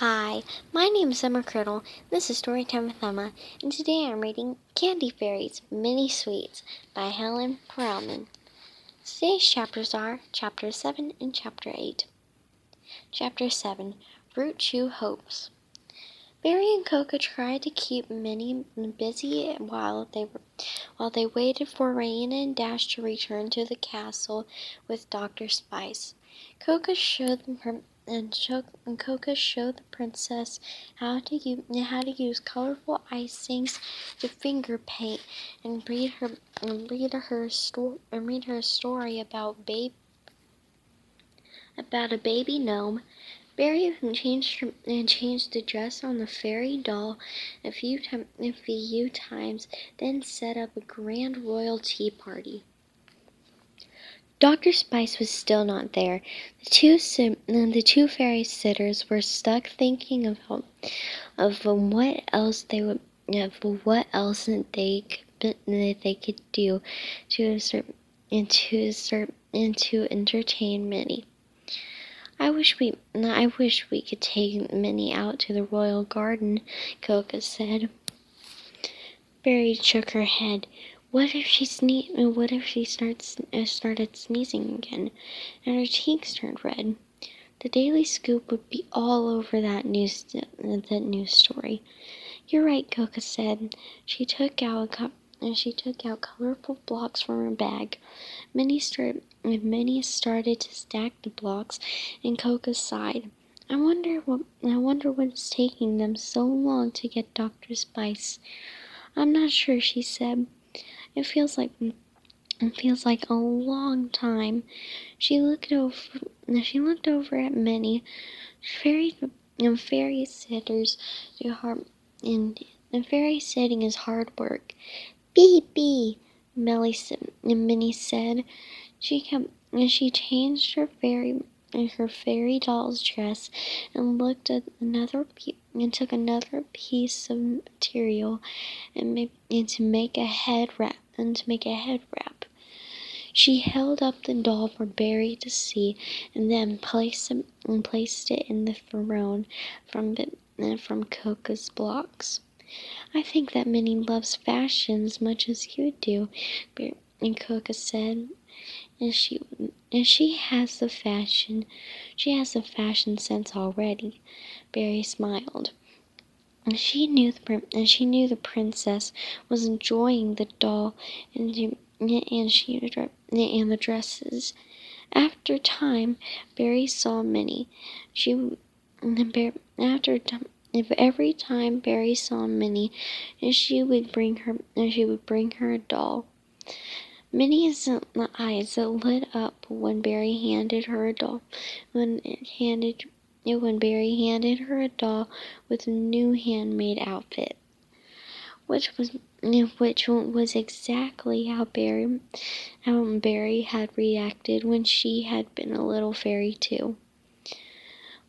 Hi, my name is Emma Criddle. This is Storytime with Emma, and today I'm reading Candy Fairies Mini Sweets by Helen Perelman. Today's chapters are Chapter 7 and Chapter 8. Chapter 7 Root Chew Hopes. Berry and Coca tried to keep Minnie busy while they were, while they waited for Raina and Dash to return to the castle with Dr. Spice. Coca showed them her and, show, Coca showed the princess how to use, how to use colorful icings to finger paint and read her and read her story and read her story about babe about a baby gnome. Berry changed and changed the dress on the fairy doll a few, a few times, then set up a grand royal tea party. Dr. Spice was still not there. The two the two fairy sitters were stuck thinking of of what else they would of what else they could, they could do to and to and to entertain Minnie. I wish we I wish we could take Minnie out to the royal garden, Coca said. Berry shook her head. What if she sne- What if she starts uh, started sneezing again, and her cheeks turned red? The Daily Scoop would be all over that news that news story. You're right, Coca said. She took out a cup and she took out colorful blocks from her bag. Minnie started, Minnie started to stack the blocks, and Coca sighed. I wonder what I wonder what is taking them so long to get Dr. Spice. I'm not sure, she said. It feels like it feels like a long time. She looked over. She looked over at Minnie. Fairy and fairy sitters do hard, and, and fairy sitting is hard work. Bee bee, Melly and Minnie said. She kept. And she changed her fairy her fairy doll's dress and looked at another and took another piece of material and, made, and to make a head wrap and to make a head wrap. She held up the doll for Berry to see, and then placed it, and placed it in the throne from from Coca's blocks. I think that Minnie loves fashion as much as you do, and Coca said. And she and she has the fashion she has the fashion sense already. Berry smiled. And she knew the and she knew the princess was enjoying the doll and and she and the dresses. After time, Berry saw Minnie. She after if every time Berry saw Minnie, she would bring her she would bring her a doll. Minnie's eyes lit up when Berry handed her a doll. When it handed when Berry handed her a doll with a new handmade outfit, which was which was exactly how Berry how Berry had reacted when she had been a little fairy too.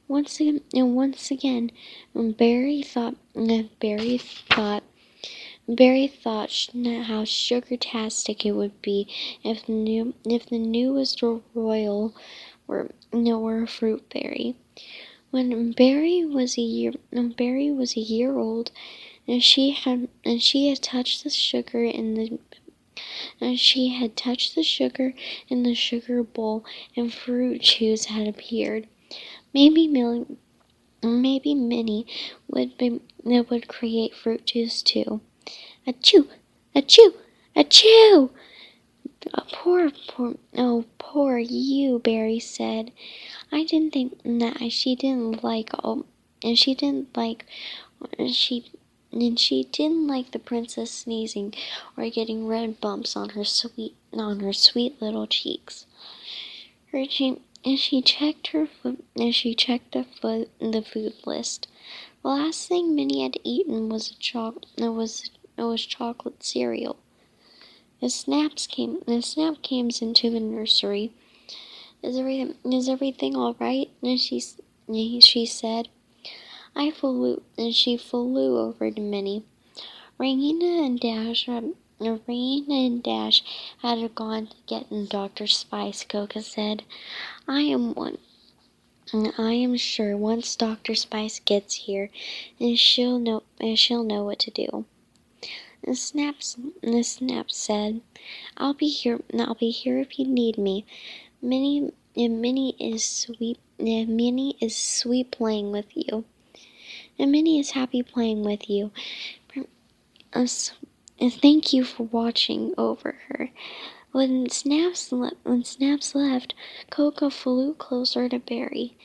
Once again, and once again, Berry thought Berry thought Berry thought how sugar-tastic it would be if the new if the newest royal were no were a fruit fairy. When Berry was a year when Berry was a year old, and she had and she had touched the sugar in the and she had touched the sugar in the sugar bowl, and fruit juice had appeared. Maybe Millie, maybe Minnie would be would create fruit juice too. Achoo! Achoo! Achoo! Oh, poor, poor, oh, poor you, Berry said. I didn't think that she didn't like all, and she didn't like, and she, and she didn't like the princess sneezing or getting red bumps on her sweet, on her sweet little cheeks. Her, she, and she checked her food, and she checked the food, the food list. The last thing Minnie had eaten was a choc, was it was chocolate cereal. As Snaps came, as Snap came into the nursery, is everything is everything all right? And she she said, I flew and she flew over to Minnie. Raina and Dash, Raina and Dash had gone to get Doctor Spice. Coca said, I am one. And I am sure once Dr. Spice gets here, and she'll know and she'll know what to do. And Snaps and Snaps said, I'll be here I'll be here if you need me. Minnie Minnie is sweet Minnie is sweet playing with you. And Minnie is happy playing with you. And thank you for watching over her. When Snaps, le- when Snaps left, Cocoa flew closer to Berry.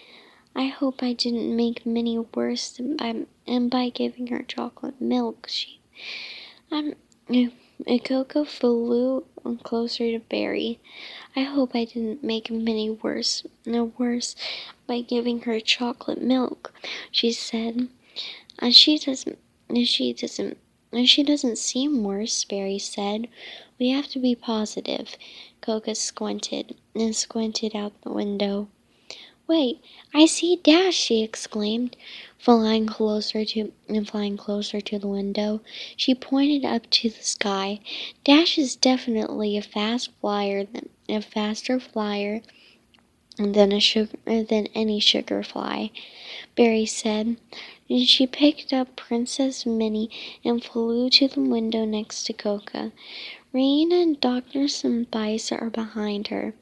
I hope I didn't make Minnie worse by, and by giving her chocolate milk. She, um, Cocoa flew closer to Berry. I hope I didn't make Minnie worse, no worse by giving her chocolate milk. She said, and she doesn't, she doesn't and she doesn't seem worse, Berry said. We have to be positive. Cocoa squinted and squinted out the window. Wait, I see Dash, she exclaimed, flying closer to and flying closer to the window. She pointed up to the sky. Dash is definitely a fast flyer than a faster flyer than a sugar than any sugar fly, Berry said and she picked up Princess Minnie and flew to the window next to Cocoa. Rain and Dr. Spice are behind her,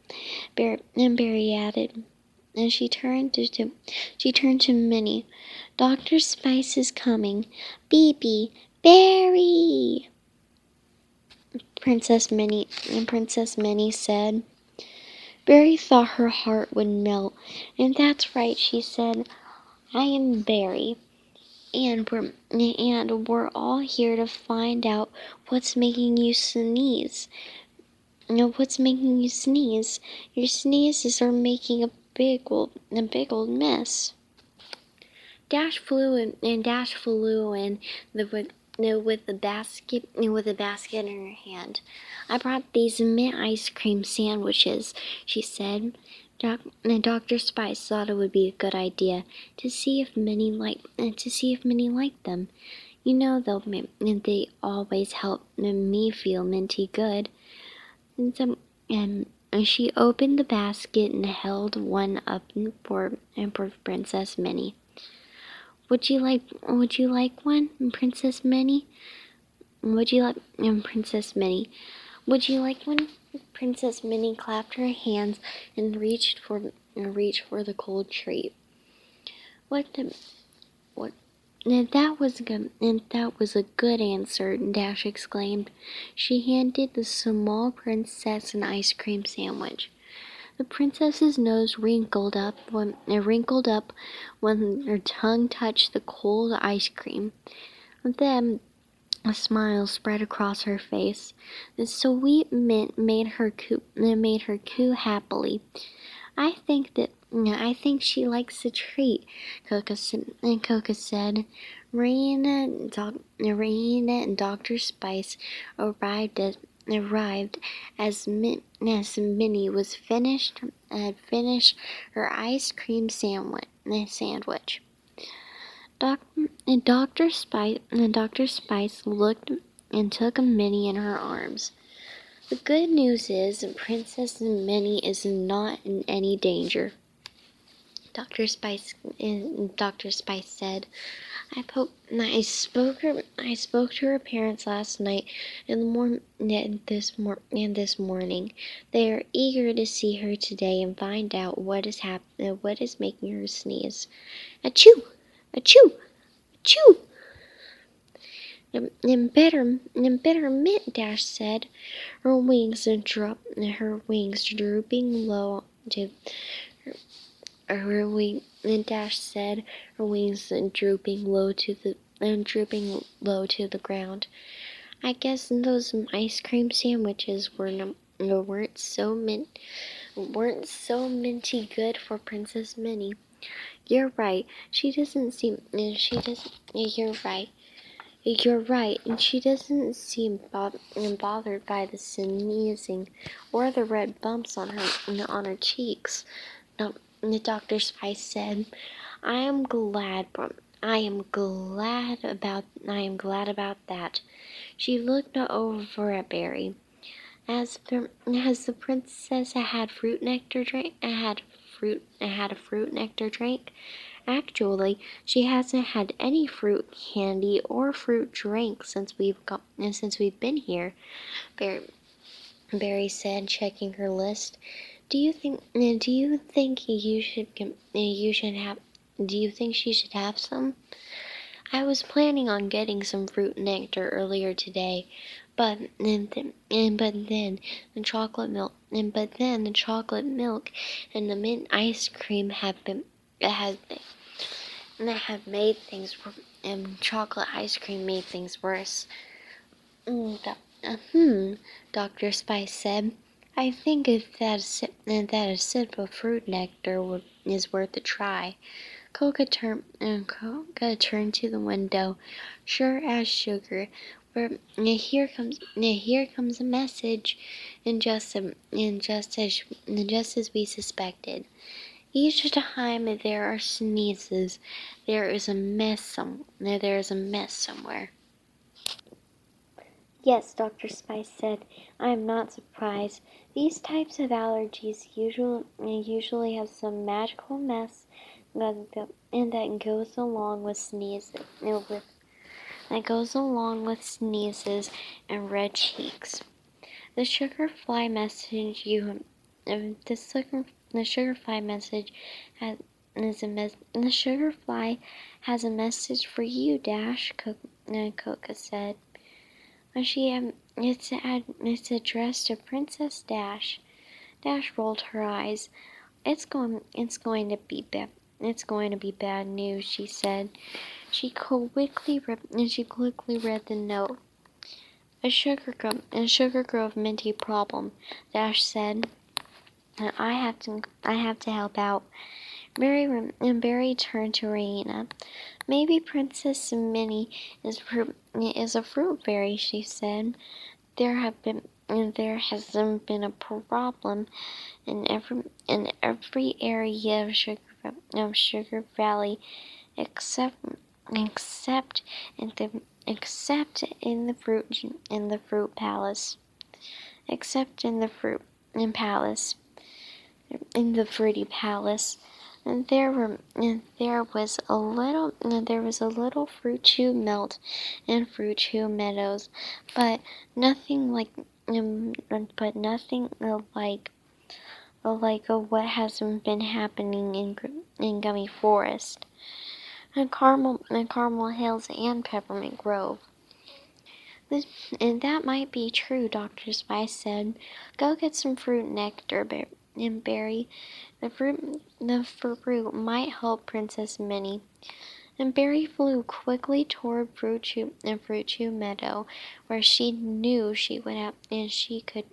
Bar- and Berry added. And she turned to, to she turned to Minnie. Dr. Spice is coming. Beepy, Berry. Princess Minnie and Princess Minnie said. Berry thought her heart would melt. And that's right, she said. I am Berry and we're and we're all here to find out what's making you sneeze. You know what's making you sneeze? Your sneezes are making a big old a big old mess. Dash flew and, and Dash flew and the with, the basket with the basket in her hand. I brought these mint ice cream sandwiches, she said. Doc, Dr. Spice thought it would be a good idea to see if many liked to see if Minnie liked them. You know they'll they always help me feel minty good. And, some and she opened the basket and held one up for for Princess Minnie. Would you like Would you like one, Princess Minnie? Would you like um, Princess Minnie? Would you like one? Princess Minnie clapped her hands and reached for reached for the cold treat. What the and that was good and that was a good answer, Dash exclaimed. She handed the small princess an ice cream sandwich. The princess's nose wrinkled up when it wrinkled up when her tongue touched the cold ice cream. Then a smile spread across her face. The sweet mint made her coo uh, made her coo happily. I think that I think she likes the treat, Cocoa and said. Raina, doc, Raina and Dr. Spice arrived as arrived as, Min, as Minnie was finished had finished her ice cream sandwich. Sandwich. Doc, and Dr. Spice and Dr. Spice looked and took Minnie in her arms. The good news is Princess Minnie is not in any danger. Dr. Spice Dr. Spice said, I, po- I spoke her I spoke to her parents last night and the mor- this mor- and this morning. They are eager to see her today and find out what is hap- uh, what is making her sneeze. Achoo! Achoo! Achoo! And better, and better mint, Dash said, her wings drop, her wings drooping low to her, her wing. And Dash said, her wings drooping low to the and drooping low to the ground. I guess those ice cream sandwiches were no, weren't so mint weren't so minty good for Princess Minnie. You're right. She doesn't seem. She doesn't. You're right. You're right, and she doesn't seem bo- bothered by the sneezing or the red bumps on her on her cheeks. No, the Dr. Spice said, "I am glad. I am glad about. I am glad about that." She looked over at Berry. As the, as the princess had fruit nectar drink, had fruit had a fruit nectar drink. Actually, she hasn't had any fruit candy or fruit drink since we've got since we've been here. Berry, Berry said, checking her list. Do you think? Do you think you should? You should have. Do you think she should have some? I was planning on getting some fruit nectar earlier today, but and, th- and but then the chocolate milk and but then the chocolate milk and the mint ice cream have been and that have made things and chocolate ice cream made things worse. Mm, uh, hmm, Dr. Spice said. I think if that that a sip of fruit nectar would, is worth a try. Coca turned, uh, Coca turned to the window, sure as sugar. Where here comes here comes a message, and just and just as just as we suspected. Each time there are sneezes, there is a mess some there is a mess somewhere. Yes, Dr. Spice said. I am not surprised. These types of allergies usually usually have some magical mess that, and that goes along with sneezes with that goes along with sneezes and red cheeks. The sugar fly message you um, the sugar the sugar fly message has is a mes- the sugar fly has a message for you, Dash. Uh, Coca said. She um, it's ad, it's addressed to Princess Dash. Dash rolled her eyes. It's going it's going to be bad. It's going to be bad news, she said. She quickly read, and she quickly read the note. A sugar grove, a sugar grove minty problem, Dash said. I have to, I have to help out. Berry and Berry turned to Raina. Maybe Princess Minnie is is a fruit fairy, she said. There have been there hasn't been a problem in every in every area of Sugar of Sugar Valley except except in the except in the fruit in the fruit palace except in the fruit in palace in the fruity palace and there were and there was a little there was a little fruit chew melt in fruit chew meadows but nothing like um, but nothing like like what has been happening in in Gummy Forest and Caramel and Caramel Hills and Peppermint Grove. This, and that might be true, Dr. Spice said. Go get some fruit nectar and berry. The fruit the fruit might help Princess Minnie. And Berry flew quickly toward Fruit Chew and Fruit Chew Meadow, where she knew she would have and she could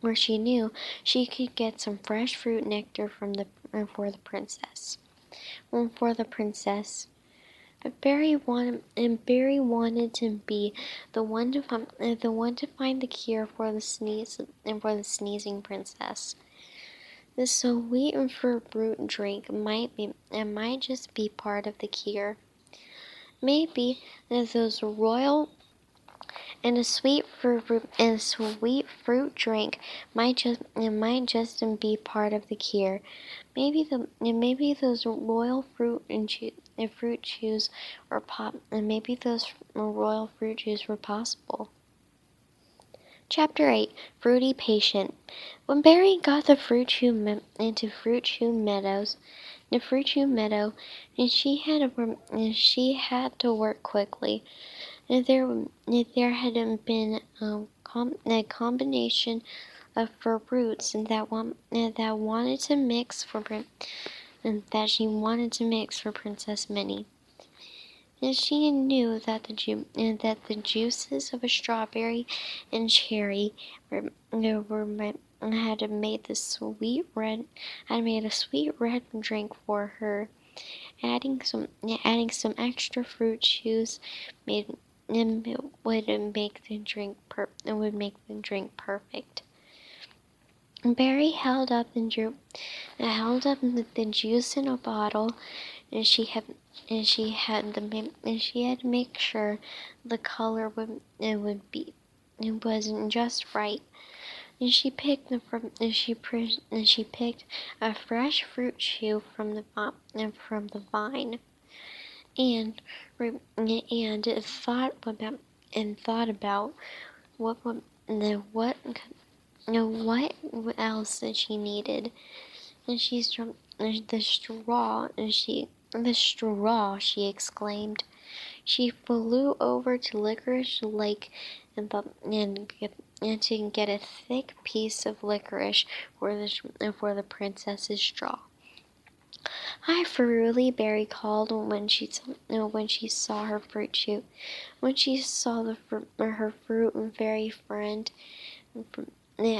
where she knew she could get some fresh fruit nectar from the for the princess. For the princess. But Berry wanted and Berry wanted to be the one to find the one to find the cure for the sneeze and for the sneezing princess. The sweet and fruit drink might be it might just be part of the cure. Maybe those royal and a sweet fruit and sweet fruit drink might just it might just be part of the cure. Maybe the maybe those royal fruit and, fruit chews were pop and maybe those royal fruit chews were possible. Chapter 8 Fruity Patient When Berry got the fruit me- into Fruit Meadows, the Fruit Chew Meadow, and she had to, and she had to work quickly there there had been um, com- a combination of fruits that one that wanted to mix for and that she wanted to mix for Princess Minnie. And she knew that the ju- that the juices of a strawberry and cherry were, were had made the sweet red had made a sweet red drink for her. Adding some adding some extra fruit juice made it would make the drink per would make the drink perfect. Berry held up and drew, held up the juice in a bottle, and she had and she had the and she had to make sure the color would it would be it wasn't just right. and she picked the from and she and she picked a fresh fruit chew from the from the vine, and and thought about and thought about what what what what else that she needed, and she's the straw and she the straw she exclaimed. She flew over to Licorice Lake and, and, and to get a thick piece of licorice for the, for the princess's straw. Hi, Feruli, Berry called when she when she saw her fruit shoot. When she saw the her fruit and fairy friend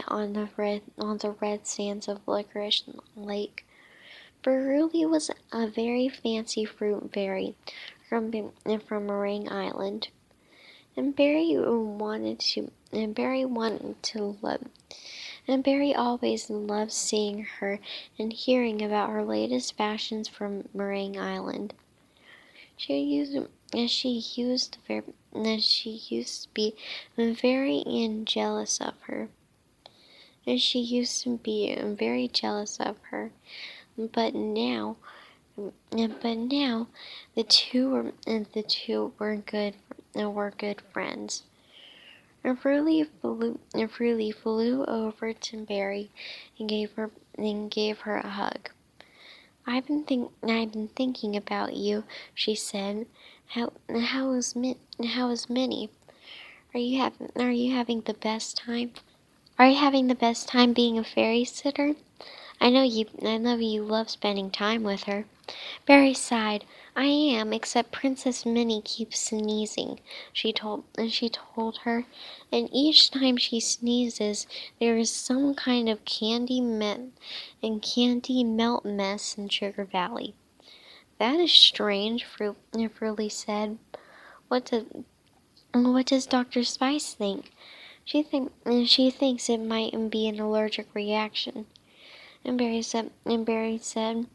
on the red on the red sands of Licorice Lake. Feruli was a very fancy fruit berry from from Meringue Island, and Berry wanted to and Berry wanted to love and Berry always loved seeing her and hearing about her latest fashions from Meringue Island. She used she used she used to be very jealous of her. And she used to be very jealous of her, but now, but now, the two were the two were good were good friends. And Feruli flew, and Feruli flew over to Berry and gave her and gave her a hug. I've been think I've been thinking about you, she said. How how is how is Minnie? Are you having are you having the best time? Are you having the best time being a fairy sitter? I know you I know you love spending time with her. Berry sighed. I am, except Princess Minnie keeps sneezing, she told and she told her, and each time she sneezes there is some kind of candy met and candy melt mess in Sugar Valley. That is strange, Feruli said. What does what does Dr. Spice think? She think she thinks it might be an allergic reaction. And Berry said and Berry said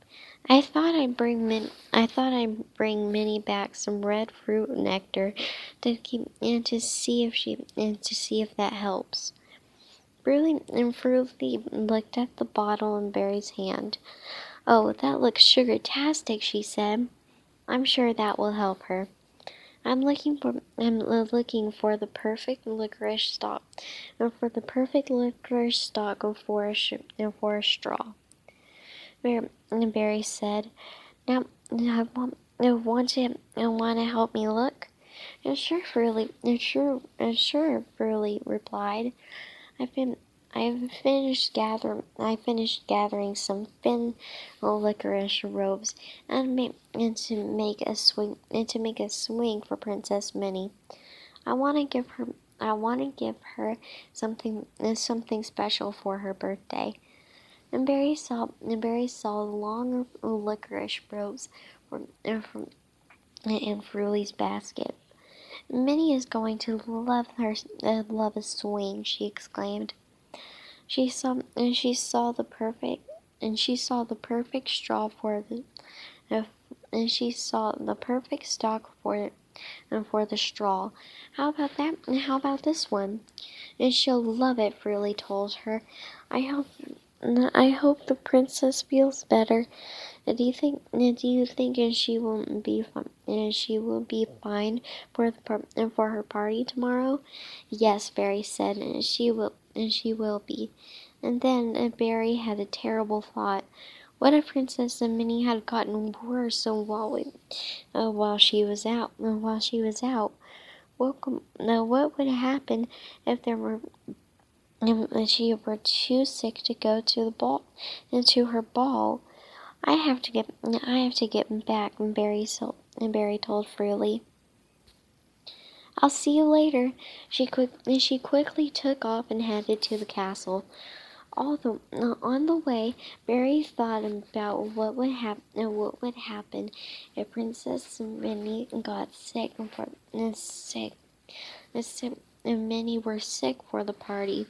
I thought I'd bring Min I thought I'd bring Minnie back some red fruit nectar to keep and to see if she and to see if that helps. Feruli and Feruli looked at the bottle in Berry's hand. Oh, that looks sugar-tastic, she said. I'm sure that will help her. I'm looking for I'm looking for the perfect licorice stalk, and for the perfect licorice stalk for a for a straw. Berry said, "Now, I want, I want to, I want to help me look." And sure, Feruli, and sure, and sure, Feruli replied. I've been, I've finished gathering, I finished gathering some thin licorice robes, and, make, and to make a swing, and to make a swing for Princess Minnie. I want to give her, I want to give her something, something special for her birthday and Berry saw and Berry saw long licorice robes from, from in Feruli's basket. Minnie is going to love her uh, love a swing, she exclaimed. She saw and she saw the perfect and she saw the perfect straw for the and she saw the perfect stock for it and for the straw. How about that? And how about this one? And she'll love it, Feruli told her. I hope I hope the princess feels better. Do you think? Do you think she will be fine? She will be fine for the for her party tomorrow? Yes, Berry said, and she will. And she will be. And then Berry had a terrible thought. What if Princess Minnie had gotten worse while we, uh, while she was out? While she was out, what, now? what would happen if there were if she were too sick to go to the ball into her ball. I have to get I have to get back and Berry so and Berry told Feruli. I'll see you later. She quick she quickly took off and headed to the castle. All the on the way, Berry thought about what would happen. What would happen if Princess Minnie got sick and for and sick, and Minnie were sick for the party.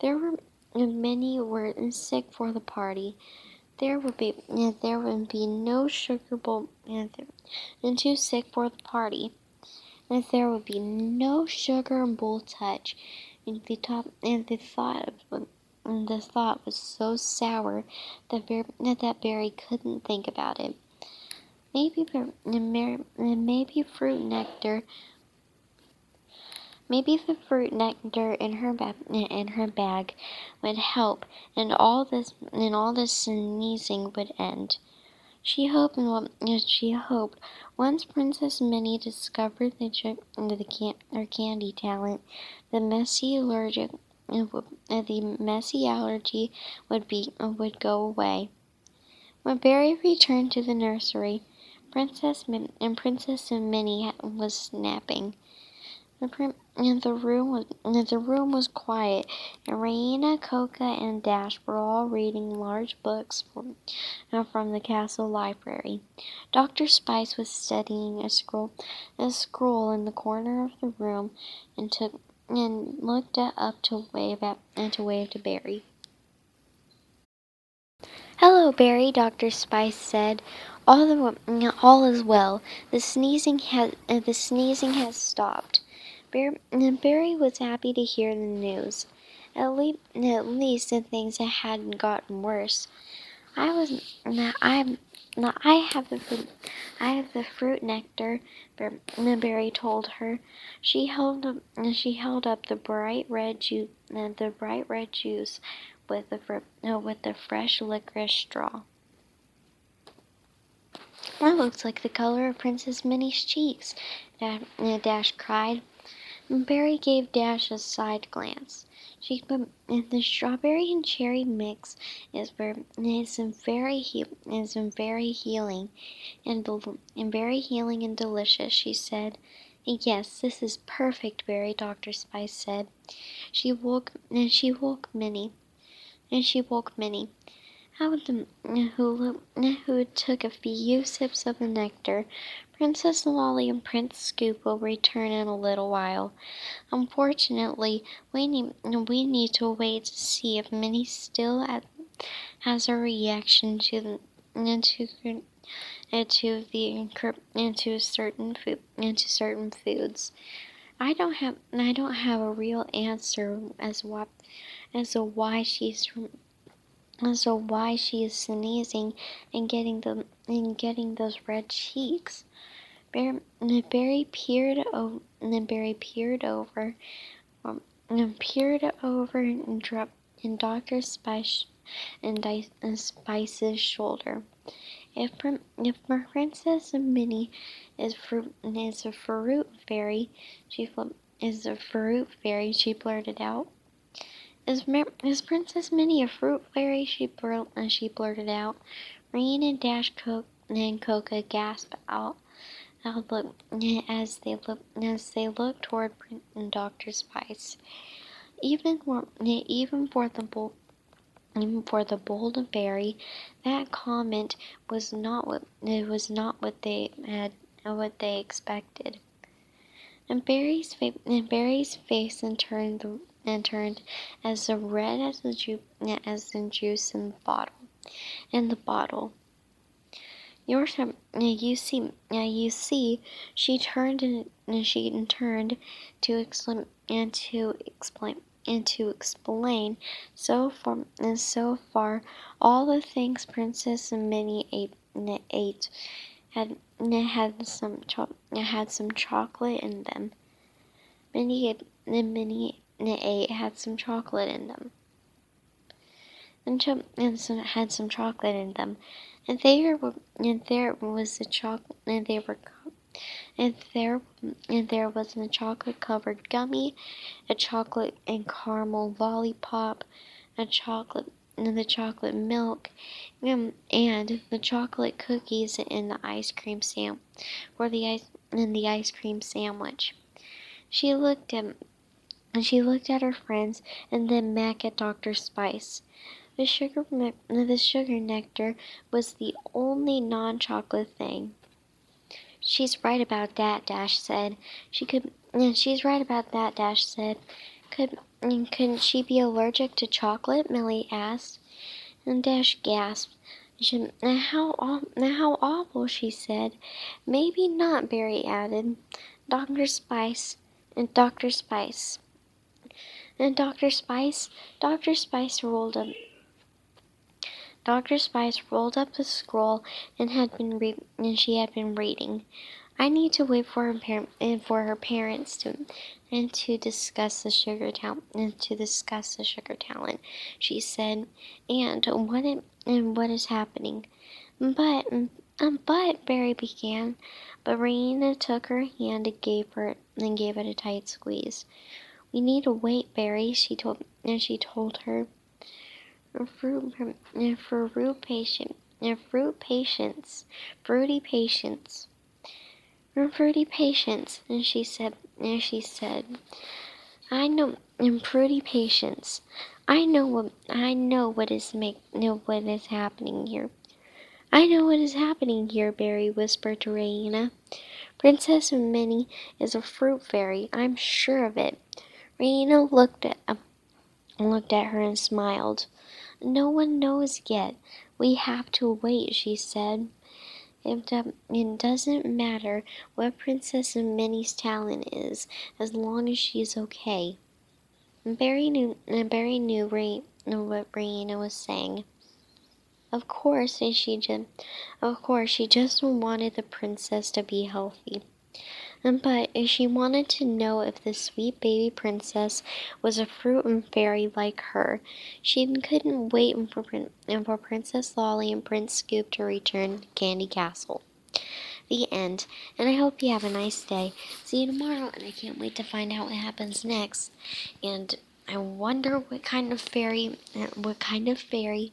There were many were sick for the party. There would be there would be no sugar bowl and, and too sick for the party. And there would be no sugar and bowl touch. and the top and the thought and the thought was so sour that Ber- that Berry couldn't think about it. Maybe maybe fruit nectar Maybe the fruit nectar in her ba- in her bag would help, and all this and all this sneezing would end. She hoped, she hoped. Once Princess Minnie discovered the, the can, her candy talent, the messy allergic, uh, the messy allergy would be uh, would go away. When Berry returned to the nursery, Princess Min- and Princess Minnie was napping. The, room was the room was quiet, and Raina, Coca, and Dash were all reading large books from, from the castle library. Dr. Spice was studying a scroll a scroll in the corner of the room, and took and looked up to wave at and to wave to Berry. Hello, Berry, Dr. Spice said. All the all is well. The sneezing has the sneezing has stopped. Berry was happy to hear the news. At, le- at least the things hadn't gotten worse. I was I I have the fruit, I have the fruit nectar. Berry told her. She held up she held up the bright red juice uh, the bright red juice with the fr- uh, with the fresh licorice straw. That looks like the color of Princess Minnie's cheeks, Dash uh, cried. Berry gave Dash a side glance. She put in the strawberry and cherry mix is very is very he, is very healing and and very healing and delicious. She said. Yes, this is perfect, Berry. Doctor Spice said. She woke and she woke Minnie, and she woke Minnie. How the who who took a few sips of the nectar Princess Lolly and Prince Scoop will return in a little while. Unfortunately, we need, we need to wait to see if Minnie still has a reaction to the, into into the into certain food into certain foods. I don't have I don't have a real answer as what as to why she's as to why she is sneezing and getting the and getting those red cheeks. Berry peered over, and Berry peered over, um, and peered over and dropped in Doctor Spice and Spice's shoulder. If if Princess Minnie is fruit is a fruit fairy, she is a fruit fairy. She blurted out. Is, is Princess Minnie a fruit fairy? She blur, she blurted out. Rain and Dash Coke and Coca gasped out look as they look as they look toward Doctor Spice. Even for even for the bold even for the bold berry, that comment was not what it was not what they had what they expected. And Berry's face and Berry's face and turned and turned as red as the juice as the juice in the bottle in the bottle. Your. You see. You see. She turned and she turned to explain and to explain and to explain. So far, and so far, all the things Princess and Minnie ate, ate had had some cho- had some chocolate in them. Minnie Minnie ate had some chocolate in them. And, cho- and some, had some chocolate in them and there and there was a chocolate and they were and there and there was a chocolate covered gummy, a chocolate and caramel lollipop, a chocolate and the chocolate milk, um, and the chocolate cookies and the ice cream sam or the ice and the ice cream sandwich. She looked at and she looked at her friends and then back at Dr. Spice. The sugar, the sugar nectar was the only non-chocolate thing. She's right about that, Dash said. She could. She's right about that, Dash said. Could couldn't she be allergic to chocolate? Millie asked. And Dash gasped. She, how how awful, she said. Maybe not, Berry added. Dr. Spice and Dr. Spice. And Dr. Spice, Dr. Spice rolled up. Dr. Spice rolled up the scroll and had been re- and she had been reading. I need to wait for her par- and for her parents to and to discuss the sugar talent and to discuss the sugar talent. She said, "And what it, and what is happening?" But um, but Berry began, but Raina took her hand and gave her and gave it a tight squeeze. We need to wait, Berry. She told and she told her. Fruit, for fruit patient, fruit patience, fruity patience, fruity patience. And she said, and she said, I know, and fruity patience. I know what I know what is make know what is happening here. I know what is happening here, Berry whispered to Raina. Princess Minnie is a fruit fairy. I'm sure of it. Raina looked at uh, looked at her and smiled. No one knows yet. We have to wait, she said. It, it doesn't matter what Princess Minnie's talent is, as long as she's okay. Berry knew, Berry knew Ray, what Raina was saying. Of course, she just, of course, she just wanted the princess to be healthy. But she wanted to know if the sweet baby princess was a fruit and fairy like her. She couldn't wait for, for Princess Lolly and Prince Scoop to return to Candy Castle. The end. And I hope you have a nice day. See you tomorrow, and I can't wait to find out what happens next. And I wonder what kind of fairy, what kind of fairy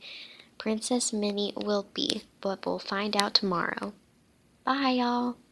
Princess Minnie will be, but we'll find out tomorrow. Bye, y'all.